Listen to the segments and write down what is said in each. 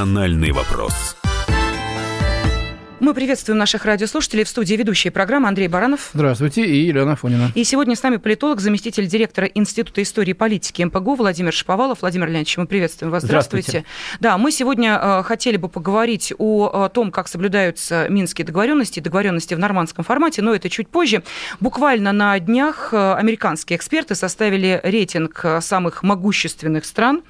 «Национальный вопрос». Мы приветствуем наших радиослушателей в студии ведущей программы Андрей Баранов. Здравствуйте, и Елена Фонина. И сегодня с нами политолог, заместитель директора Института истории и политики МПГУ Владимир Шаповалов. Владимир Леонидович, мы приветствуем вас. Здравствуйте. Здравствуйте. Да, мы сегодня э, хотели бы поговорить о, том, как соблюдаются минские договоренности, договоренности в нормандском формате, но это чуть позже. Буквально на днях э, американские эксперты составили рейтинг э, самых могущественных стран.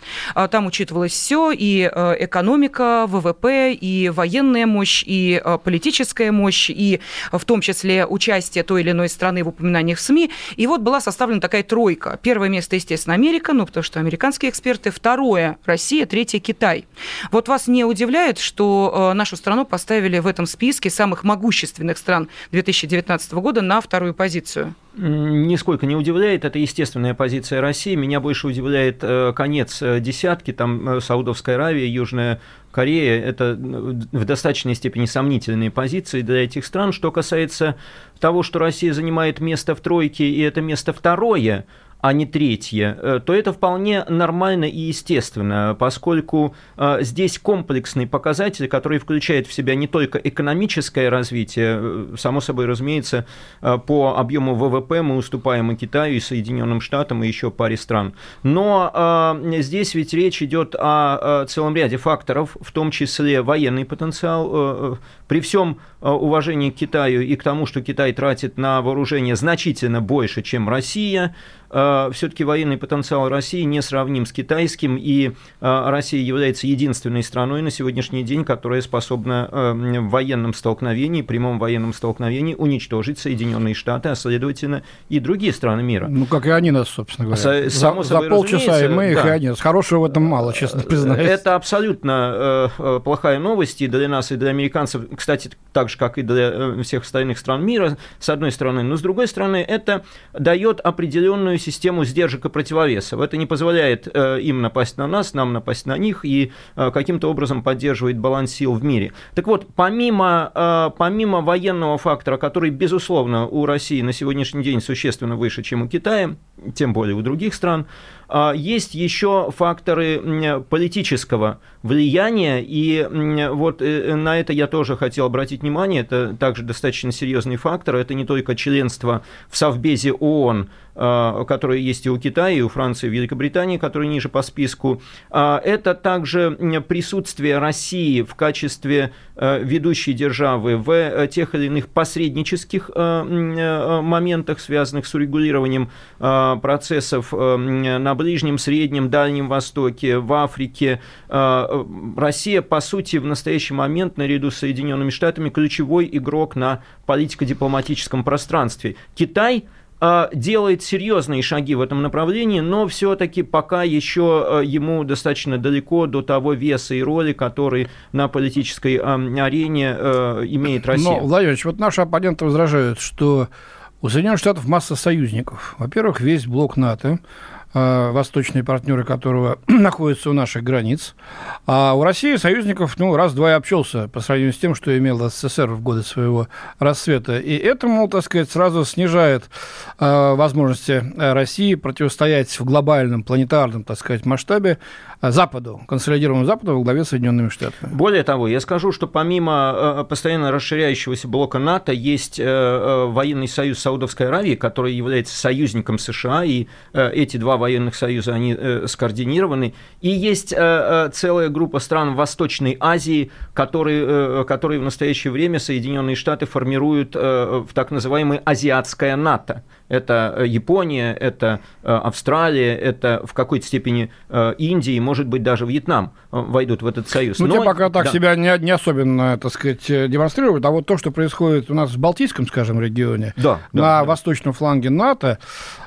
Там учитывалось все, и экономика, ВВП, и военная мощь, и политическая мощь и в том числе участие той или иной страны в упоминаниях в СМИ. И вот была составлена такая тройка. Первое место, естественно, Америка, ну, потому что американские эксперты. Второе – Россия, третье – Китай. Вот вас не удивляет, что э, нашу страну поставили в этом списке самых могущественных стран 2019 года на вторую позицию? Нисколько не удивляет, это естественная позиция России. Меня больше удивляет э, конец э, десятки, там Саудовская Аравия, Южная Корея – это в достаточной степени сомнительные позиции для этих стран. Что касается того, что Россия занимает место в тройке, и это место второе – а не третье, э, то это вполне нормально и естественно, поскольку э, здесь комплексный показатель, который включает в себя не только экономическое развитие, э, само собой разумеется, по объему ВВП мы уступаем и Китаю, и Соединенным Штатам, и еще паре стран, но здесь ведь речь идет о целом ряде факторов, в том числе военный потенциал. При всем уважении к Китаю и к тому, что Китай тратит на вооружение значительно больше, чем Россия, Э, все-таки военный потенциал России не сравним с китайским, и э, Россия является единственной страной на сегодняшний день, которая способна э, в военном столкновении, прямом военном столкновении уничтожить Соединенные Штаты, а следовательно и другие страны мира. Ну, как и они нас, собственно говоря. Само за, за полчаса и мы их, да. и они. Хорошего в этом мало, честно признаюсь. Это абсолютно плохая новость и для нас, и для американцев, кстати, так же, как и для всех остальных стран мира, с одной стороны. Но с другой стороны, это дает определенную систему сдержек и противовесов. Это не позволяет э, им напасть на нас, нам напасть на них и э, каким-то образом поддерживает баланс сил в мире. Так вот, помимо, э, помимо военного фактора, который, безусловно, у России на сегодняшний день существенно выше, чем у Китая, тем более у других стран, есть еще факторы политического влияния, и вот на это я тоже хотел обратить внимание, это также достаточно серьезный фактор, это не только членство в Совбезе ООН, Э, которые есть и у Китая, и у Франции, и Великобритании, которые ниже по списку. А это также присутствие России в качестве э, ведущей державы в э, тех или иных посреднических моментах, связанных с урегулированием процессов на Ближнем, Среднем, Дальнем Востоке, в Африке. Россия, по сути, в настоящий момент, наряду с Соединенными Штатами, ключевой игрок на политико-дипломатическом пространстве. Китай – а, делает серьезные шаги в этом направлении, но все-таки пока еще ему достаточно далеко до того веса и роли, который на политической арене а, имеет Россия. Но, Владимирович, вот наши оппоненты возражают, что у Соединенных Штатов масса союзников. Во-первых, весь блок НАТО, Э, восточные партнеры которого находятся у наших границ. А у России союзников, ну, раз-два и обчелся по сравнению с тем, что имел СССР в годы своего расцвета. И это, мол, так сказать, сразу снижает э, возможности России противостоять в глобальном, планетарном, так сказать, масштабе Западу, консолидированному Западу во главе с Соединенными Штатами. Более того, я скажу, что помимо э, постоянно расширяющегося блока НАТО, есть э, э, военный союз Саудовской Аравии, который является союзником США, и эти два военных союза, они скоординированы. И есть целая группа стран Восточной Азии, которые, которые в настоящее время Соединенные Штаты формируют в так называемое азиатское НАТО это э, Япония, это э, Австралия, это в какой-то степени э, Индия, и, может быть, даже Вьетнам войдут в этот союз. Ну, Но, те пока так да. себя не, не особенно, так сказать, демонстрируют, а вот то, что происходит у нас в Балтийском, скажем, регионе, да, на да, восточном фланге НАТО,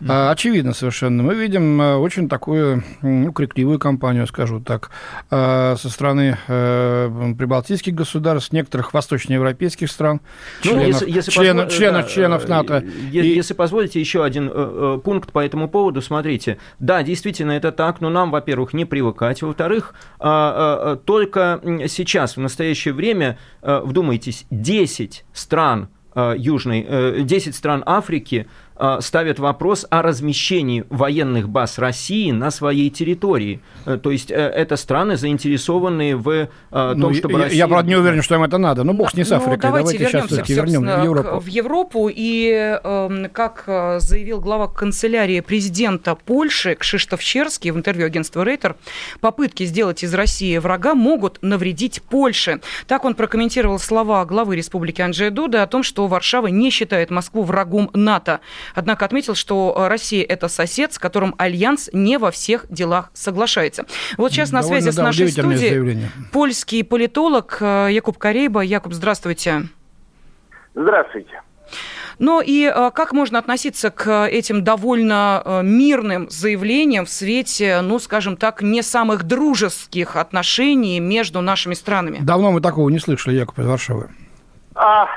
mm очевидно совершенно. Мы видим очень такую ну, крикливую кампанию, скажу так, со стороны прибалтийских государств, некоторых восточноевропейских стран, ну, членов, если, если членов, позво... членов, да, членов НАТО. Если и... позволите, позволите еще один э, э, пункт по этому поводу. Смотрите, да, действительно это так, но нам, во-первых, не привыкать. Во-вторых, э, только сейчас, в настоящее время, вдумайтесь, 10 стран Южной, 10 стран Африки э, ставят вопрос о размещении военных баз России на своей территории. Э, то есть э, это страны, заинтересованные в э, том, ну, чтобы я, Россия... Я, правда, не уверен, что им это надо. Ну, бог с ней с ну, Африкой. давайте, давайте вернемся, сейчас вернем в Европу. в Европу. И, э, как заявил глава канцелярии президента Польши Кшиштоф Черский в интервью агентства Рейтер, попытки сделать из России врага могут навредить Польше. Так он прокомментировал слова главы республики Анджея Дуда о том, что Варшава не считает Москву врагом НАТО. Однако отметил, что Россия – это сосед, с которым Альянс не во всех делах соглашается. Вот сейчас на связи с нашей студией заявление. польский политолог э, Якуб Карейба. Якуб, здравствуйте. Здравствуйте. Ну и э, как можно относиться к этим довольно э, мирным заявлениям в свете, ну, скажем так, не самых дружеских отношений между нашими странами? Давно мы такого не слышали, Якуб из Варшавы. А,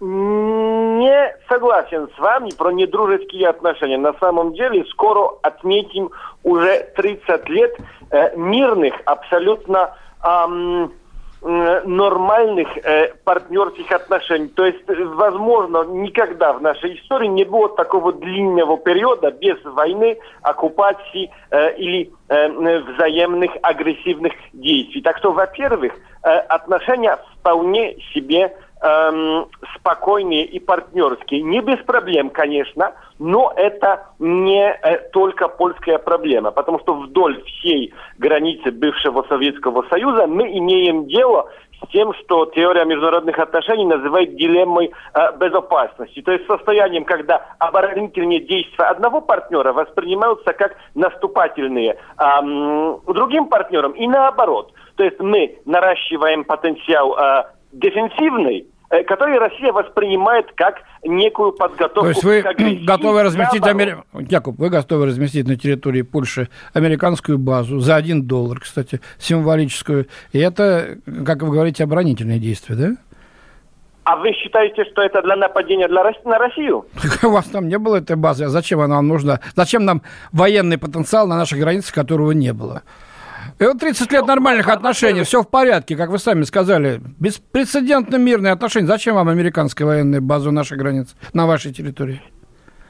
не согласен с вами про недружеские отношения. На самом деле скоро отметим уже 30 лет э, мирных, абсолютно эм, нормальных э, партнерских отношений. То есть, возможно, никогда в нашей истории не было такого длинного периода без войны, оккупации э, или э, взаимных агрессивных действий. Так что, во-первых, э, отношения вполне себе эм, спокойные и партнерские. Не без проблем, конечно, но это не э, только польская проблема, потому что вдоль всей границы бывшего Советского Союза мы имеем дело с тем, что теория международных отношений называет дилеммой э, безопасности. То есть состоянием, когда оборонительные действия одного партнера воспринимаются как наступательные э, другим партнерам и наоборот. То есть мы наращиваем потенциал э, дефенсивный, э, который Россия воспринимает как некую подготовку. То есть вы готовы разместить, Амер... Якуб, вы готовы разместить на территории Польши американскую базу за один доллар, кстати, символическую. И это, как вы говорите, оборонительные действия, да? А вы считаете, что это для нападения для, на Россию? У вас там не было этой базы. А зачем она нам нужна? Зачем нам военный потенциал на наших границах, которого не было? И вот 30 лет нормальных отношений, все в порядке, как вы сами сказали. Беспрецедентно мирные отношения. Зачем вам американская военная база у нашей границы, на вашей территории?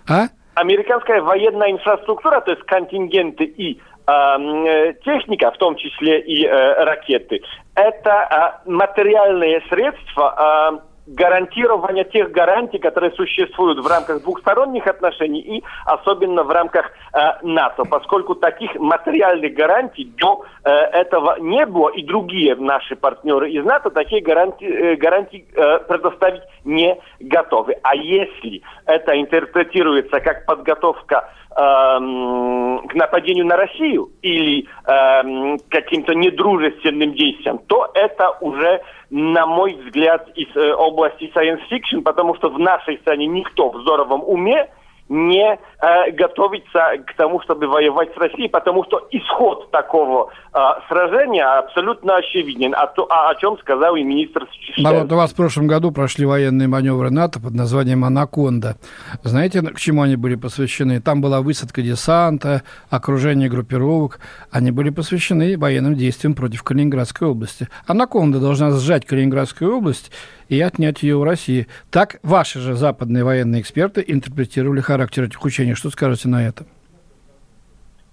А? Американская военная инфраструктура, то есть контингенты и э, техника, в том числе и э, ракеты, это э, материальные средства, э, гарантирования тех гарантий, которые существуют в рамках двухсторонних отношений и особенно в рамках э, НАТО, поскольку таких материальных гарантий до э, этого не было, и другие наши партнеры из НАТО такие гарантии, э, гарантии э, предоставить не готовы. А если это интерпретируется как подготовка эм, к нападению на Россию или эм, каким-то недружественным действиям, то это уже на мой взгляд, из э, области science fiction, потому что в нашей стране никто в здоровом уме не э, готовится к тому, чтобы воевать с Россией, потому что исход такого э, сражения абсолютно очевиден, о, то, о, о чем сказал и министр Штайн. А вот у вас в прошлом году прошли военные маневры НАТО под названием «Анаконда». Знаете, к чему они были посвящены? Там была высадка десанта, окружение группировок. Они были посвящены военным действиям против Калининградской области. «Анаконда» должна сжать Калининградскую область и отнять ее у России. Так ваши же западные военные эксперты интерпретировали характер этих учений. Что скажете на это?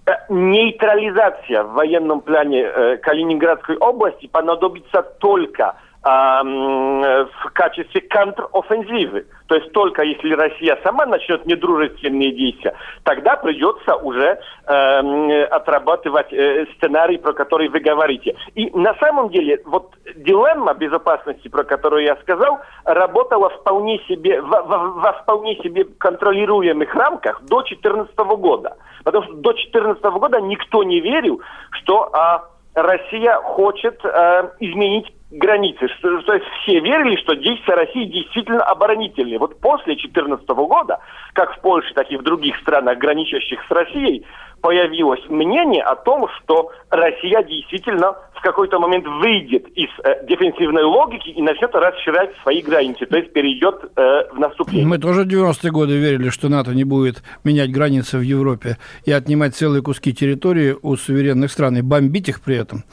Э, нейтрализация в военном плане э, Калининградской области понадобится только в качестве контрофензивы. То есть только если Россия сама начнет недружественные действия, тогда придется уже э, отрабатывать э, сценарий, про который вы говорите. И на самом деле вот дилемма безопасности, про которую я сказал, работала вполне себе, во, во, во вполне себе контролируемых рамках до 2014 года. Потому что до 2014 года никто не верил, что э, Россия хочет э, изменить границы. То есть все верили, что действия России действительно оборонительные. Вот после 2014 года, как в Польше, так и в других странах, граничащих с Россией, появилось мнение о том, что Россия действительно в какой-то момент выйдет из э, дефенсивной логики и начнет расширять свои границы, то есть перейдет э, в наступление. Мы тоже в 90-е годы верили, что НАТО не будет менять границы в Европе и отнимать целые куски территории у суверенных стран и бомбить их при этом,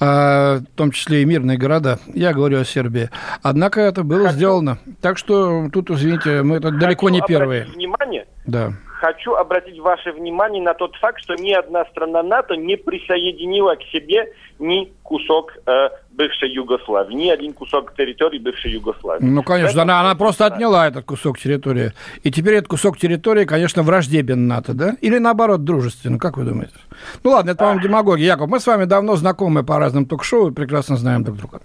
в том числе и мирные города. Я говорю о Сербии. Однако это было Хочу... сделано. Так что тут, извините, мы это далеко не первые. Внимание, да. хочу обратить ваше внимание на тот факт, что ни одна страна НАТО не присоединила к себе ни кусок э, бывшей Югославии, ни один кусок территории бывшей Югославии. Ну, конечно, она, она просто отняла этот кусок территории. И теперь этот кусок территории, конечно, враждебен НАТО, да? Или наоборот, дружественно, как вы думаете? Ну ладно, это, по-моему, демагогия. Яков, мы с вами давно знакомы по разным ток-шоу и прекрасно знаем друг друга.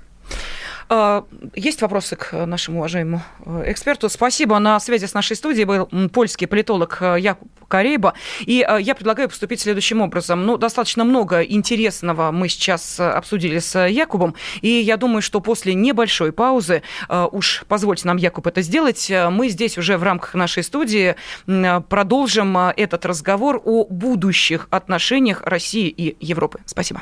А, есть вопросы к нашему уважаемому э, эксперту. Спасибо. На связи с нашей студией был польский политолог э, Якуб Карейба. И э, я предлагаю поступить следующим образом. Ну, достаточно много интересного мы сейчас обсудили с Якубом. И я думаю, что после небольшой паузы, уж позвольте нам, Якуб, это сделать, мы здесь уже в рамках нашей студии продолжим этот разговор о будущих отношениях России и Европы. Спасибо.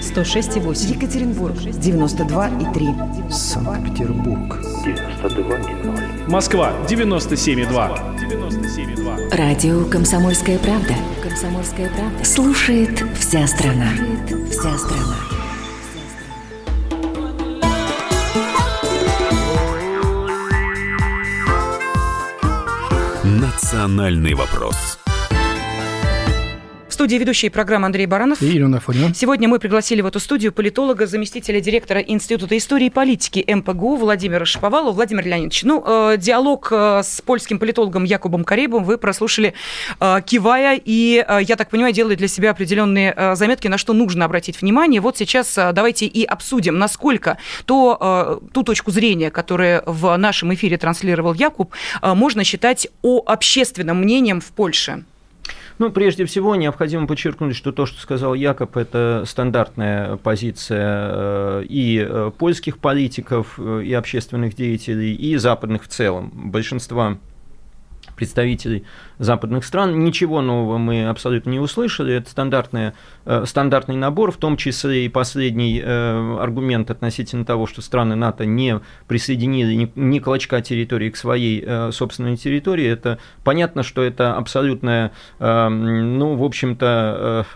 106,8. Екатеринбург, 92,3. Санкт-Петербург, 92,0. Москва, 97,2. 97,2. Радио «Комсомольская правда». «Комсомольская правда». Слушает вся страна. Слушает вся страна. Национальный вопрос студии ведущие программы Андрей Баранов. И Ирина Фонина. Сегодня мы пригласили в эту студию политолога, заместителя директора Института истории и политики МПГУ Владимира Шаповалова. Владимир Леонидович, ну, э, диалог э, с польским политологом Якубом Карибом вы прослушали э, кивая, и, э, я так понимаю, делали для себя определенные э, заметки, на что нужно обратить внимание. Вот сейчас э, давайте и обсудим, насколько то, э, ту точку зрения, которую в нашем эфире транслировал Якуб, э, можно считать о общественным мнением в Польше. Ну, прежде всего, необходимо подчеркнуть, что то, что сказал Якоб, это стандартная позиция э, и э, польских политиков, э, и общественных деятелей, и западных в целом. Большинства представителей западных стран. Ничего нового мы абсолютно не услышали. Это стандартная, э, стандартный набор, в том числе и последний э, аргумент относительно того, что страны НАТО не присоединили ни, ни клочка территории к своей э, собственной территории. Это понятно, что это абсолютная, ну, в общем-то,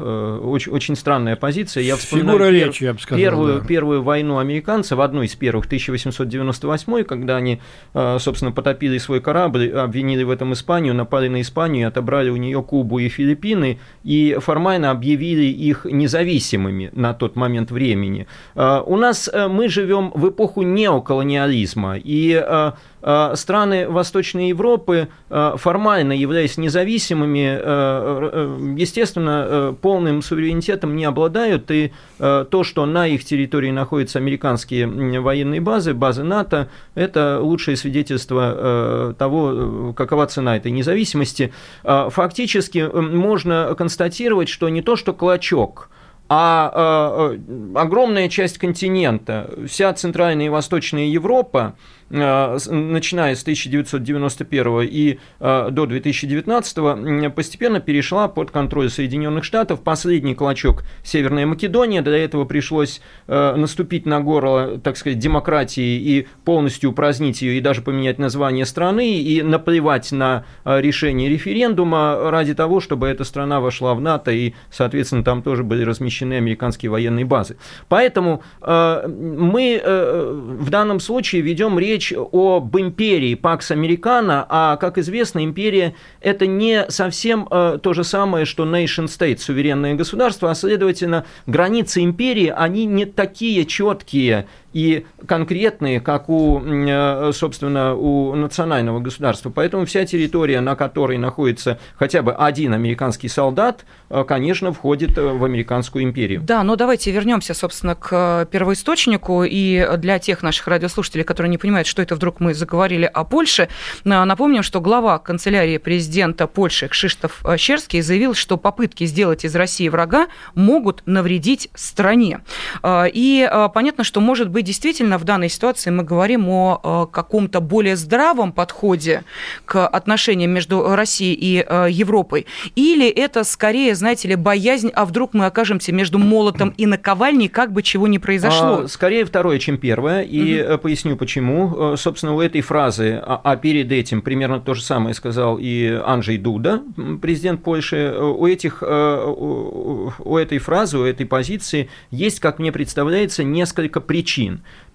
очень, очень странная позиция. Я вспоминаю Фигура пер, речи, я бы сказал, первую, да. первую войну американцев, одну из первых, 1898, когда они, собственно, потопили свой корабль, обвинили в этом Испанию, напали на Испанию Испанию, отобрали у нее Кубу и Филиппины и формально объявили их независимыми на тот момент времени. А, у нас э, мы живем в эпоху неоколониализма, и э, э, страны Восточной Европы, формально являясь независимыми, естественно, полным суверенитетом не обладают, и то, что на их территории находятся американские военные базы, базы НАТО, это лучшее свидетельство того, какова цена этой независимости, области, а, фактически можно констатировать, что не то, что клочок, а, а огромная часть континента, вся Центральная и Восточная Европа, Э, начиная с 1991 и э, до 2019 постепенно перешла под контроль Соединенных Штатов. Последний клочок Северная Македония. Для этого пришлось э, наступить на горло, так сказать, демократии и полностью упразднить ее и даже поменять название страны и наплевать на решение референдума ради того, чтобы эта страна вошла в НАТО и, соответственно, там тоже были размещены американские военные базы. Поэтому мы в данном случае ведем речь речь об империи Пакс Американо, а, как известно, империя – это не совсем э, то же самое, что nation state, суверенное государство, а, следовательно, границы империи, они не такие четкие и конкретные, как у, э, собственно, у национального государства. Поэтому вся территория, на которой находится хотя бы один американский солдат, э, конечно, входит э, в американскую империю. Да, но давайте вернемся, собственно, к первоисточнику. И для тех наших радиослушателей, которые не понимают, что это вдруг мы заговорили о Польше, напомним, что глава канцелярии президента Польши Кшиштоф Щерский заявил, что попытки сделать из России врага могут навредить стране. И понятно, что может быть быть, действительно в данной ситуации мы говорим о каком-то более здравом подходе к отношениям между Россией и Европой? Или это скорее, знаете ли, боязнь, а вдруг мы окажемся между молотом и наковальней, как бы чего ни произошло? А, скорее второе, чем первое, и угу. поясню почему. Собственно, у этой фразы, а, а перед этим примерно то же самое сказал и Анджей Дуда, президент Польши, у, этих, у этой фразы, у этой позиции есть, как мне представляется, несколько причин.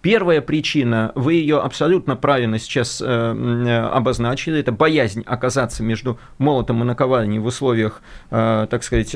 Первая причина, вы ее абсолютно правильно сейчас э, э, обозначили, это боязнь оказаться между молотом и наковальней в условиях, э, так сказать,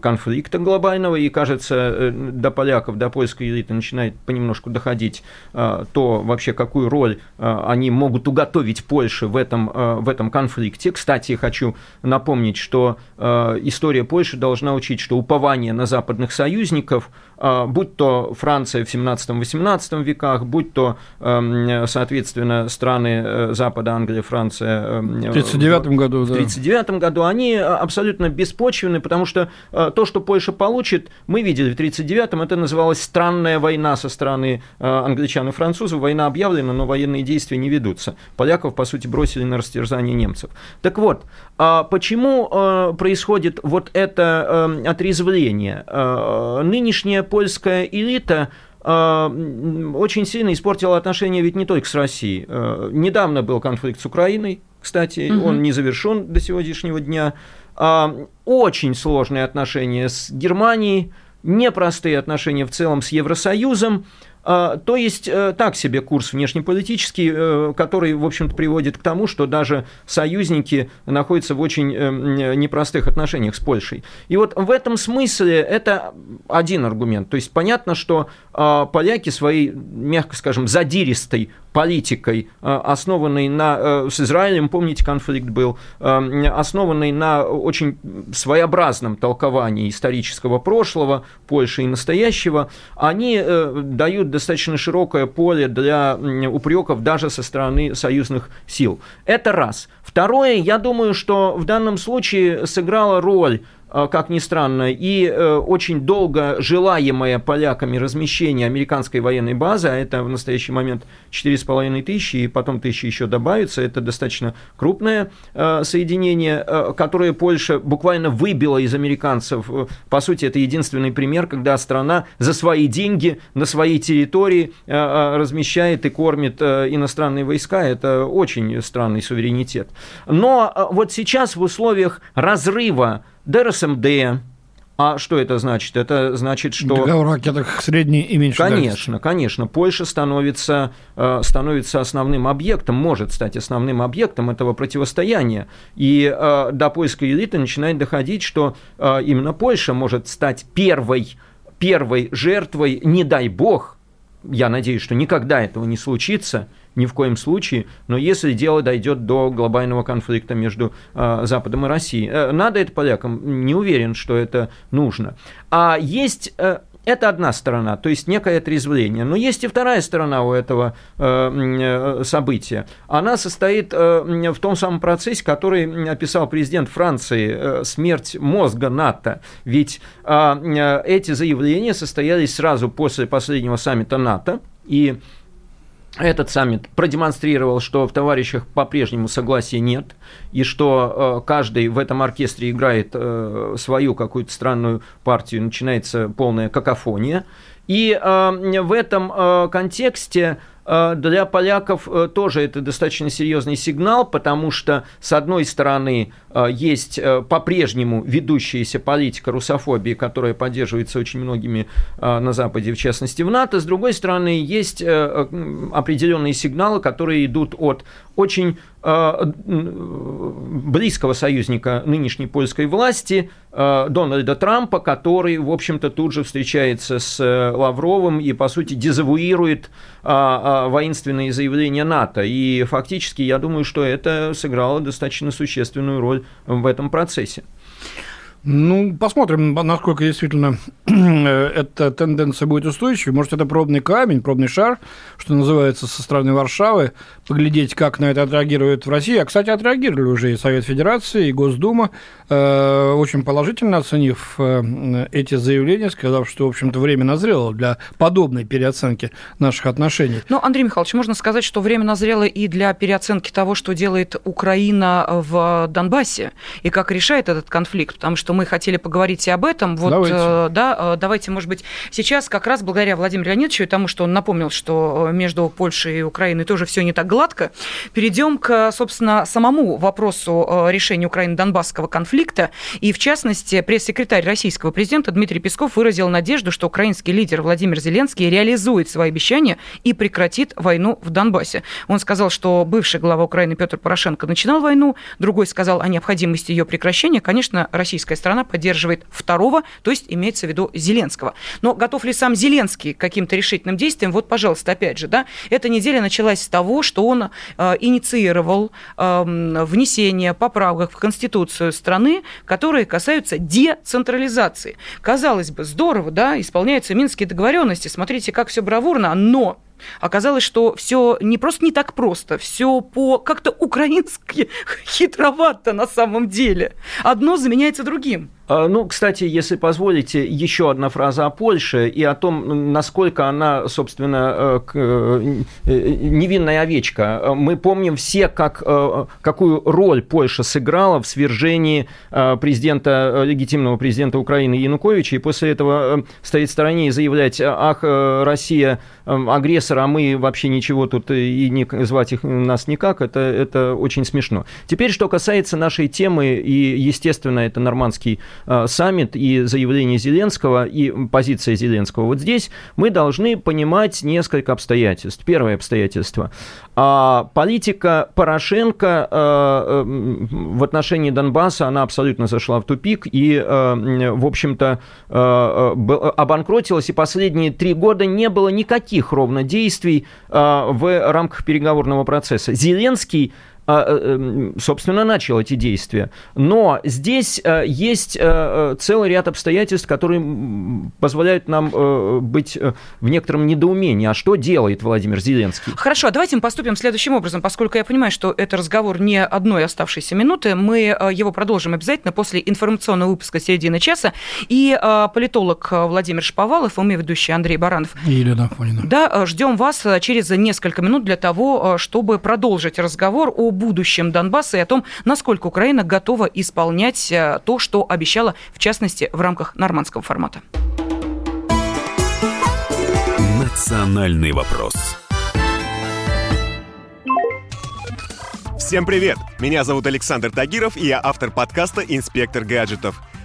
конфликта глобального, и, кажется, до поляков, до польской элиты начинает понемножку доходить то вообще, какую роль они могут уготовить Польше в этом, в этом конфликте. Кстати, хочу напомнить, что история Польши должна учить, что упование на западных союзников – будь то Франция в 17-18 веках, будь то, эм, соответственно, страны э, Запада, Англия, Франция. Эм, в 1939 году, В 1939 году они э, абсолютно беспочвенны, потому что э, то, что Польша получит, мы видели в 1939-м, это называлось странная война со стороны англичан и французов. Война объявлена, но военные действия не ведутся. Поляков, по сути, бросили на растерзание немцев. Так вот, а почему происходит вот это эм, отрезвление? Нынешняя польская элита а, очень сильно испортила отношения ведь не только с Россией. А, недавно был конфликт с Украиной, кстати, угу. он не завершен до сегодняшнего дня. А, очень сложные отношения с Германией, непростые отношения в целом с Евросоюзом. А, то есть э, так себе курс внешнеполитический, э, который, в общем-то, приводит к тому, что даже союзники находятся в очень э, непростых отношениях с Польшей. И вот в этом смысле это один аргумент. То есть понятно, что а, поляки своей, мягко скажем, задиристой политикой, основанной на, с Израилем, помните, конфликт был, основанной на очень своеобразном толковании исторического прошлого Польши и настоящего, они дают достаточно широкое поле для упреков даже со стороны союзных сил. Это раз. Второе, я думаю, что в данном случае сыграла роль как ни странно, и э, очень долго желаемое поляками размещение американской военной базы, а это в настоящий момент 4,5 тысячи, и потом тысячи еще добавится, это достаточно крупное э, соединение, которое Польша буквально выбила из американцев. По сути, это единственный пример, когда страна за свои деньги на своей территории размещает и кормит иностранные войска. Это очень странный суверенитет. Но вот сейчас в условиях разрыва ДРСМД, а что это значит? Это значит, что... Договор о ракетах средней и меньшей Конечно, конечно. Польша становится, э, становится основным объектом, может стать основным объектом этого противостояния. И э, до польской элиты начинает доходить, что э, именно Польша может стать первой, первой жертвой, не дай бог, я надеюсь, что никогда этого не случится, ни в коем случае, но если дело дойдет до глобального конфликта между э, Западом и Россией. Э, надо это полякам? Не уверен, что это нужно. А есть... Э, это одна сторона, то есть некое отрезвление. Но есть и вторая сторона у этого э, э события. Она состоит э, в том самом процессе, который описал президент Франции, смерть мозга НАТО. Ведь а, эти заявления состоялись сразу после последнего саммита НАТО. И этот саммит продемонстрировал, что в товарищах по-прежнему согласия нет, и что э, каждый в этом оркестре играет э, свою какую-то странную партию, начинается полная какофония. И э, в этом э, контексте для поляков э, тоже это достаточно серьезный сигнал, потому что, с одной стороны, э, есть по-прежнему ведущаяся политика русофобии, которая поддерживается очень многими на Западе, в частности в НАТО, с другой стороны, есть определенные сигналы, которые идут от очень близкого союзника нынешней польской власти Дональда Трампа, который, в общем-то, тут же встречается с Лавровым и, по сути, дезавуирует воинственные заявления НАТО. И фактически я думаю, что это сыграло достаточно существенную роль в этом процессе. Ну, посмотрим, насколько действительно эта тенденция будет устойчивой. Может, это пробный камень, пробный шар, что называется, со стороны Варшавы, поглядеть, как на это отреагирует в России. А, кстати, отреагировали уже и Совет Федерации, и Госдума, э, очень положительно оценив э, эти заявления, сказав, что, в общем-то, время назрело для подобной переоценки наших отношений. Ну, Андрей Михайлович, можно сказать, что время назрело и для переоценки того, что делает Украина в Донбассе, и как решает этот конфликт, потому что мы хотели поговорить и об этом. Вот, давайте. Э, да, э, давайте, может быть, сейчас как раз благодаря Владимиру Леонидовичу и тому, что он напомнил, что э, между Польшей и Украиной тоже все не так гладко, перейдем к, собственно, самому вопросу решения Украины-Донбасского конфликта. И, в частности, пресс-секретарь российского президента Дмитрий Песков выразил надежду, что украинский лидер Владимир Зеленский реализует свои обещания и прекратит войну в Донбассе. Он сказал, что бывший глава Украины Петр Порошенко начинал войну, другой сказал о необходимости ее прекращения. Конечно, российская страна поддерживает второго, то есть имеется в виду Зеленского. Но готов ли сам Зеленский к каким-то решительным действиям? Вот, пожалуйста, опять же, да, эта неделя началась с того, что он э, инициировал э, внесение поправок в Конституцию страны, которые касаются децентрализации. Казалось бы, здорово, да, исполняются минские договоренности, смотрите, как все бравурно, но Оказалось, что все не просто не так просто, все по как-то украински хитровато на самом деле. Одно заменяется другим. А, ну, кстати, если позволите, еще одна фраза о Польше и о том, насколько она, собственно, э, э, невинная овечка. Мы помним все, как, э, какую роль Польша сыграла в свержении президента, легитимного президента Украины Януковича, и после этого стоит в стороне и заявлять, ах, Россия агрессор, а мы вообще ничего тут и не, звать их нас никак, это, это очень смешно. Теперь, что касается нашей темы, и, естественно, это нормандский Э, саммит и заявление Зеленского, и позиция Зеленского. Вот здесь мы должны понимать несколько обстоятельств. Первое обстоятельство. А политика Порошенко э, в отношении Донбасса, она абсолютно зашла в тупик и, э, в общем-то, обанкротилась, и последние три года не было никаких ровно действий в рамках переговорного процесса. Зеленский э, собственно, начал эти действия. Но здесь э, есть э, целый ряд обстоятельств, которые позволяют нам быть в некотором недоумении. А что делает Владимир Зеленский? Хорошо, давайте мы поступим следующим образом. Поскольку я понимаю, что это разговор не одной оставшейся минуты, мы его продолжим обязательно после информационного выпуска середины часа. И политолог Владимир Шповалов, и мы ведущий Андрей Баранов. И Елена Афонина. Да, ждем вас через несколько минут для того, чтобы продолжить разговор о будущем Донбасса и о том, насколько Украина готова исполнять э, то, что обещала, в частности, в рамках нормандского формата. Национальный вопрос. Всем привет! Меня зовут Александр Тагиров, и я автор подкаста «Инспектор гаджетов».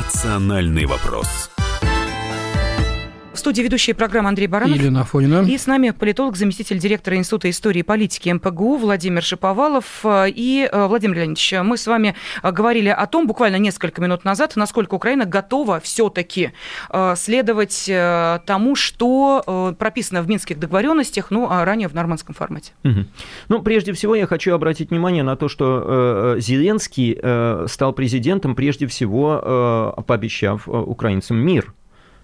«Национальный вопрос» студии ведущая программы Андрей Баранов. Елена Афонина. И с нами политолог, заместитель директора Института истории и политики МПГУ Владимир Шиповалов. И, э, Владимир Леонидович, мы с вами э, говорили о том, буквально несколько минут назад, насколько Украина готова все-таки э, следовать тому, что прописано в Минских договоренностях, ну, а ранее в нормандском формате. Угу. Ну, прежде всего, я хочу обратить внимание на то, что Зеленский стал президентом, прежде всего, пообещав украинцам мир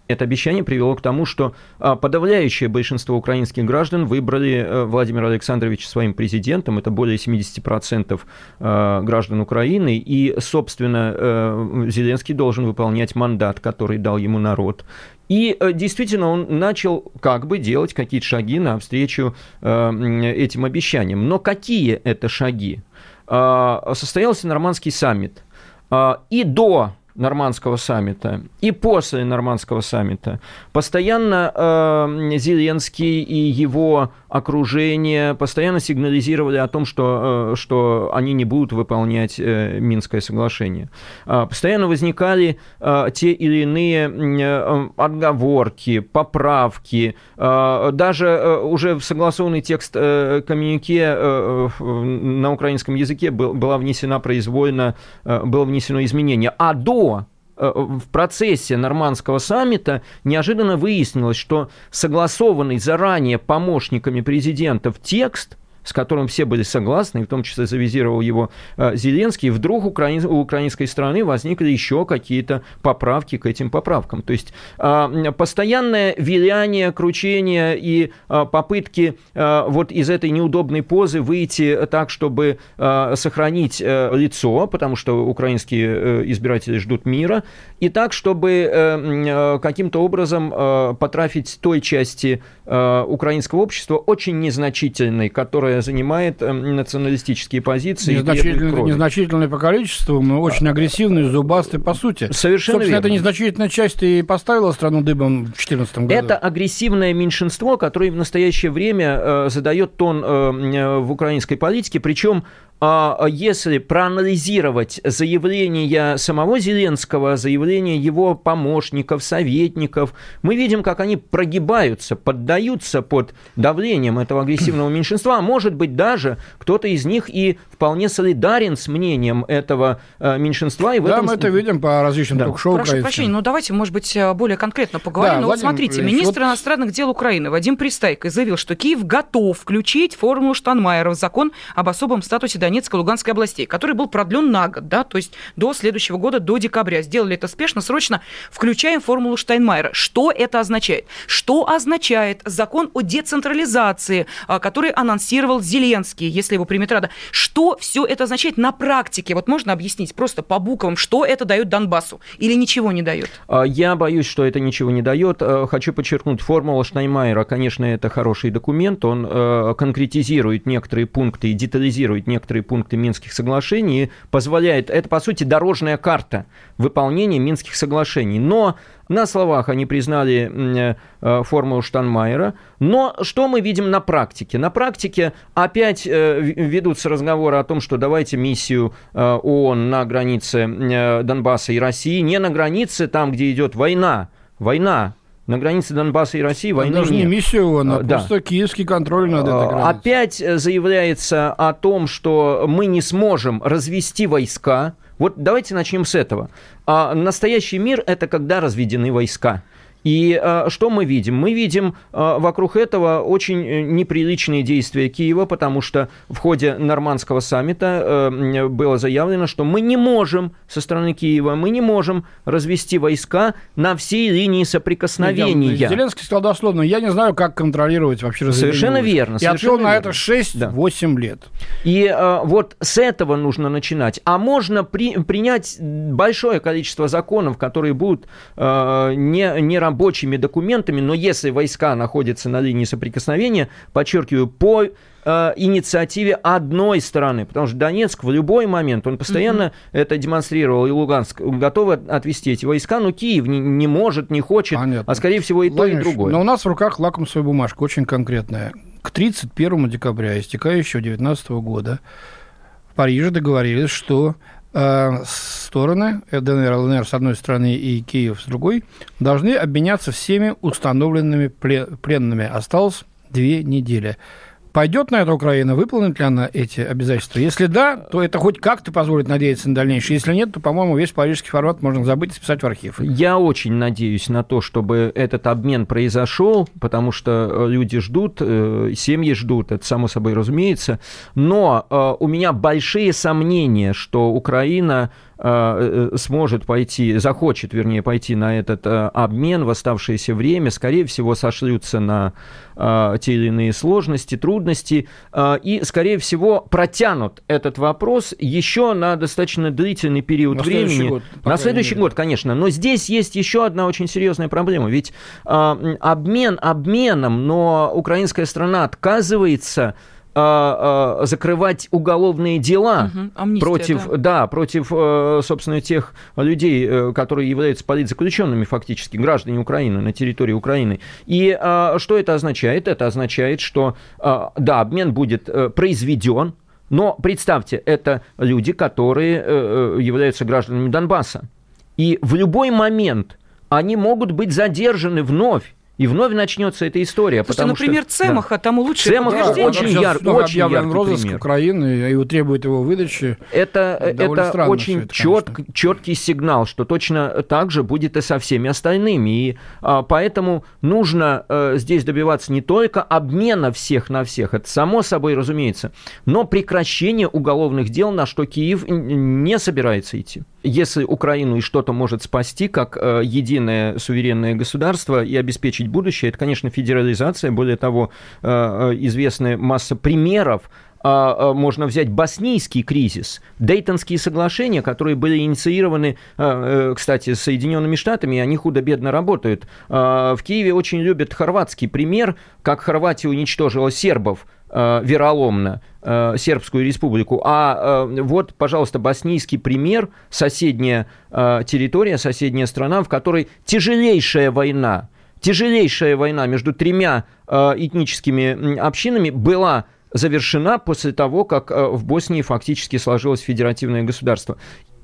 это обещание привело к тому, что а, подавляющее большинство украинских граждан выбрали э, Владимира Александровича своим президентом. Это более 70% а, граждан Украины. И, собственно, э, Зеленский должен выполнять мандат, который дал ему народ. И э, действительно он начал как бы делать какие-то шаги навстречу этим обещаниям. Но какие это шаги? А, состоялся нормандский саммит. И до нормандского саммита и после нормандского саммита постоянно э, Зеленский и его окружение постоянно сигнализировали о том, что, э, что они не будут выполнять э, Минское соглашение. Э, постоянно возникали э, те или иные э, отговорки, поправки, э, даже э, уже в согласованный текст э, коммюнике э, на украинском языке был, была внесена произвольно, э, было внесено изменение. А до Э, в процессе нормандского саммита неожиданно выяснилось, что согласованный заранее помощниками президентов текст – с которым все были согласны, в том числе завизировал его э, Зеленский, вдруг у, украин, у украинской страны возникли еще какие-то поправки к этим поправкам. То есть а, постоянное виляние, кручение и а, попытки а, вот из этой неудобной позы выйти так, чтобы сохранить э, лицо, потому что украинские э, избиратели ждут мира, и так, чтобы каким-то образом потрафить той части украинского общества, очень незначительной, которая занимает эм, националистические позиции. Незначительные, незначительные по количеству, но очень агрессивные, зубастые по сути. Совершенно Собственно, верно. эта незначительная часть и поставила страну дыбом в 2014 году. Это агрессивное меньшинство, которое в настоящее время э, задает тон э, э, в украинской политике, причем если проанализировать заявления самого Зеленского, заявления его помощников, советников, мы видим, как они прогибаются, поддаются под давлением этого агрессивного меньшинства. А может быть, даже кто-то из них и вполне солидарен с мнением этого э, меньшинства. И в да, этом... мы это видим по различным да. ток-шоу Прошу прощения, но давайте, может быть, э, более конкретно поговорим. Да, ну, вот смотрите, министр вот... иностранных дел Украины Вадим Пристайко заявил, что Киев готов включить формулу Штанмайера в закон об особом статусе Донецкой и Луганской областей, который был продлен на год, да, то есть до следующего года, до декабря. Сделали это спешно, срочно. Включаем формулу Штайнмайера. Что это означает? Что означает закон о децентрализации, а, который анонсировал Зеленский, если его примет Рада? Что все это означает на практике? Вот можно объяснить просто по буквам, что это дает Донбассу или ничего не дает? А, я боюсь, что это ничего не дает. А, хочу подчеркнуть, формула Штайнмайера, конечно, это хороший документ, он конкретизирует некоторые пункты и детализирует некоторые пункты пункты Минских соглашений позволяет, это по сути дорожная карта выполнения Минских соглашений. Но на словах они признали э, формулу Штанмайера. Но что мы видим на практике? На практике опять э, ведутся разговоры о том, что давайте миссию э, ООН на границе Донбасса и России, не на границе там, где идет война. Война на границе Донбасса и России войны даже нет. не миссию, а да. просто киевский контроль над этой границей. Опять заявляется о том, что мы не сможем развести войска. Вот давайте начнем с этого. А настоящий мир – это когда разведены войска. И э, что мы видим? Мы видим э, вокруг этого очень э, неприличные действия Киева, потому что в ходе нормандского саммита э, было заявлено, что мы не можем со стороны Киева, мы не можем развести войска на всей линии соприкосновения. Зеленский сказал дословно, я не знаю, как контролировать вообще Совершенно верно. И отвел на это 6-8 да. лет. И э, вот с этого нужно начинать. А можно при, принять большое количество законов, которые будут э, не, не работать рабочими документами, но если войска находятся на линии соприкосновения, подчеркиваю, по э, инициативе одной стороны, потому что Донецк в любой момент, он постоянно mm-hmm. это демонстрировал, и Луганск готовы отвести эти войска, но Киев не, не может, не хочет, Понятно. а скорее всего и Владимир, то, и другое. Но у нас в руках лакмусовая бумажка, очень конкретная. К 31 декабря истекающего 2019 года в Париже договорились, что стороны, ДНР, ЛНР с одной стороны и Киев с другой, должны обменяться всеми установленными пленными. Осталось две недели. Пойдет на это Украина, выполнит ли она эти обязательства? Если да, то это хоть как-то позволит надеяться на дальнейшее. Если нет, то, по-моему, весь парижский формат можно забыть и списать в архив. Я очень надеюсь на то, чтобы этот обмен произошел, потому что э, люди ждут, э, семьи ждут, это само собой разумеется. Но э, у меня большие сомнения, что Украина сможет пойти, захочет, вернее, пойти на этот э, обмен в оставшееся время, скорее всего, сошлются на те или иные сложности, трудности, и, скорее всего, протянут этот вопрос еще на достаточно длительный период на времени. Год, на следующий мере. год, конечно. Но здесь есть еще одна очень серьезная проблема. Ведь обмен обменом, но украинская страна отказывается э, э, закрывать уголовные дела угу. Амнистия, против, да, да против, э, собственно, тех людей, э, которые являются политзаключенными фактически, граждане Украины на территории Украины. И э, что это означает? Это означает, что, э, да, обмен будет э, произведен, но представьте, это люди, которые э, являются гражданами Донбасса. И в любой момент они могут быть задержаны вновь и вновь начнется эта история. Слушайте, потому например, что, Цемаха, да. тому лучше Цемах да, очень, яр, очень яркий розыск пример. Украины, и его требует его выдачи. Это, это очень это, чет, четкий сигнал, что точно так же будет и со всеми остальными. И а, поэтому нужно а, здесь добиваться не только обмена всех на всех, это само собой разумеется, но прекращения уголовных дел, на что Киев не собирается идти если Украину и что-то может спасти как э, единое суверенное государство и обеспечить будущее, это, конечно, федерализация. Более того, э, э известная масса примеров а, а, можно взять боснийский кризис, Дейтонские соглашения, которые были инициированы, э, кстати, Соединенными Штатами, и они худо-бедно работают. В Киеве очень любят хорватский пример, как Хорватия уничтожила сербов Э, вероломно э, сербскую республику. А э, вот, пожалуйста, боснийский пример, соседняя территория, соседняя страна, в которой тяжелейшая война, тяжелейшая война между тремя этническими общинами была завершена после того, как в Боснии фактически сложилось федеративное государство.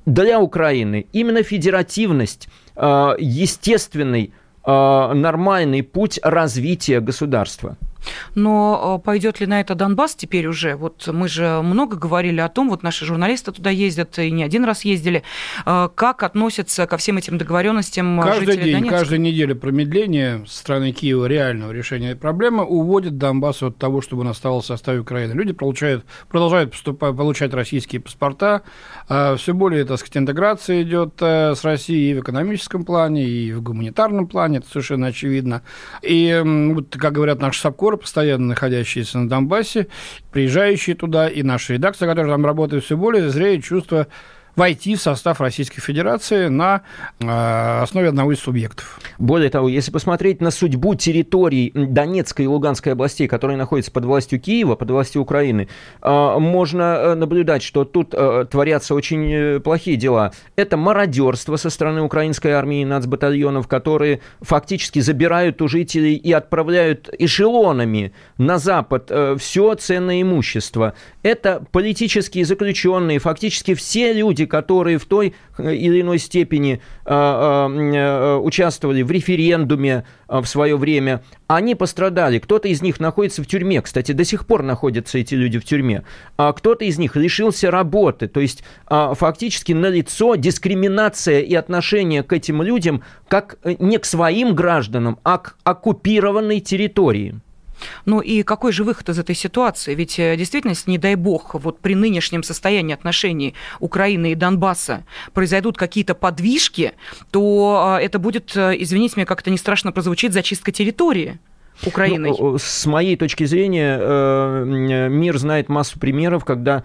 Для Украины именно федеративность, естественный, нормальный путь развития государства – но э, пойдет ли на это Донбасс теперь уже? Вот мы же много говорили о том, вот наши журналисты туда ездят и не один раз ездили, э, как относятся ко всем этим договоренностям Каждый день, Донецка? каждая неделя промедления со стороны Киева реального решения проблемы уводит Донбасс от того, чтобы он оставался в составе Украины. Люди получают, продолжают поступать, получать российские паспорта, все более, так сказать, интеграция идет э, с Россией и в экономическом плане, и в гуманитарном плане, это совершенно очевидно. И, вот, как говорят наши САПКОР, репортеры, постоянно находящиеся на Донбассе, приезжающие туда, и наша редакция, которая там работает, все более зреет чувство войти в состав Российской Федерации на э, основе одного из субъектов. Более того, если посмотреть на судьбу территорий Донецкой и Луганской областей, которые находятся под властью Киева, под властью Украины, э, можно э, наблюдать, что тут творятся очень плохие дела. Это мародерство со стороны украинской армии и нацбатальонов, которые фактически забирают у жителей и отправляют эшелонами на Запад все ценное имущество. Это политические заключенные, фактически все люди, люди, которые в той э, или иной степени э, э, участвовали в референдуме в свое время, они пострадали. Кто-то из них находится в тюрьме. Кстати, до сих пор находятся эти люди в тюрьме. А кто-то из них лишился работы. То есть фактически налицо дискриминация и отношение к этим людям как не к своим гражданам, а к оккупированной территории. Ну и какой же выход из этой ситуации? Ведь э, действительно, если, не дай бог, вот при нынешнем состоянии отношений Украины и Донбасса произойдут какие-то подвижки, то э, это будет, э, извините меня, как-то не страшно прозвучит, зачистка территории. Украиной? Ну, с моей точки зрения, мир знает массу примеров, когда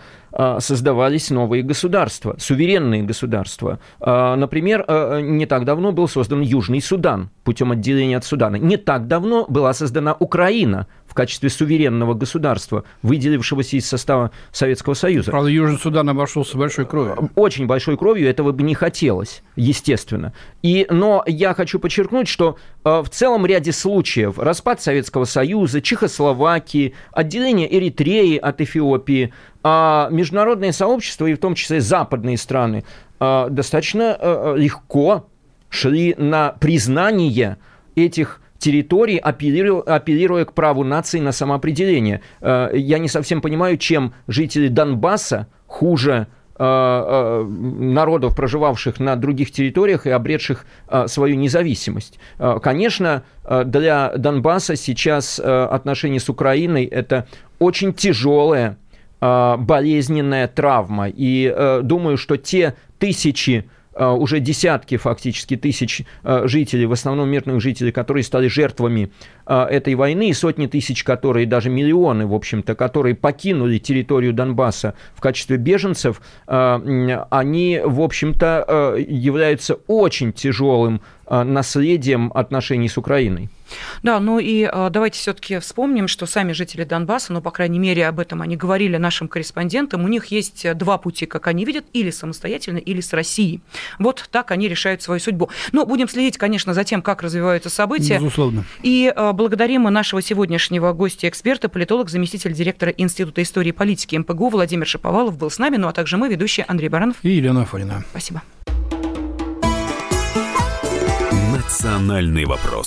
создавались новые государства, суверенные государства. Например, не так давно был создан Южный Судан путем отделения от Судана. Не так давно была создана Украина в качестве суверенного государства, выделившегося из состава Советского Союза. Правда, Южный Судан обошелся большой кровью. Очень большой кровью, этого бы не хотелось, естественно. И, но я хочу подчеркнуть, что э, в целом ряде случаев распад Советского Союза, Чехословакии, отделение Эритреи от Эфиопии, э, международное сообщество, и в том числе западные страны, э, достаточно э, легко шли на признание этих территорий, апеллируя, апеллируя к праву нации на самоопределение. Э, я не совсем понимаю, чем жители Донбасса хуже э, э, народов, проживавших на других территориях и обретших свою независимость. Конечно, для Донбасса сейчас отношения с Украиной это очень тяжелая, болезненная травма. И думаю, что те тысячи уже десятки фактически тысяч э, жителей, в основном мирных жителей, которые стали жертвами э, этой войны, и сотни тысяч, которые, даже миллионы, в общем-то, которые покинули территорию Донбасса в качестве беженцев, они, в общем-то, являются очень тяжелым наследием отношений с Украиной. Да, ну и давайте все-таки вспомним, что сами жители Донбасса, ну, по крайней мере, об этом они говорили нашим корреспондентам, у них есть два пути, как они видят, или самостоятельно, или с Россией. Вот так они решают свою судьбу. Но будем следить, конечно, за тем, как развиваются события. Безусловно. И благодарим мы нашего сегодняшнего гостя-эксперта, политолог, заместитель директора Института истории и политики МПГУ Владимир Шаповалов был с нами, ну а также мы, ведущие Андрей Баранов и Елена Афонина. Спасибо. Национальный вопрос.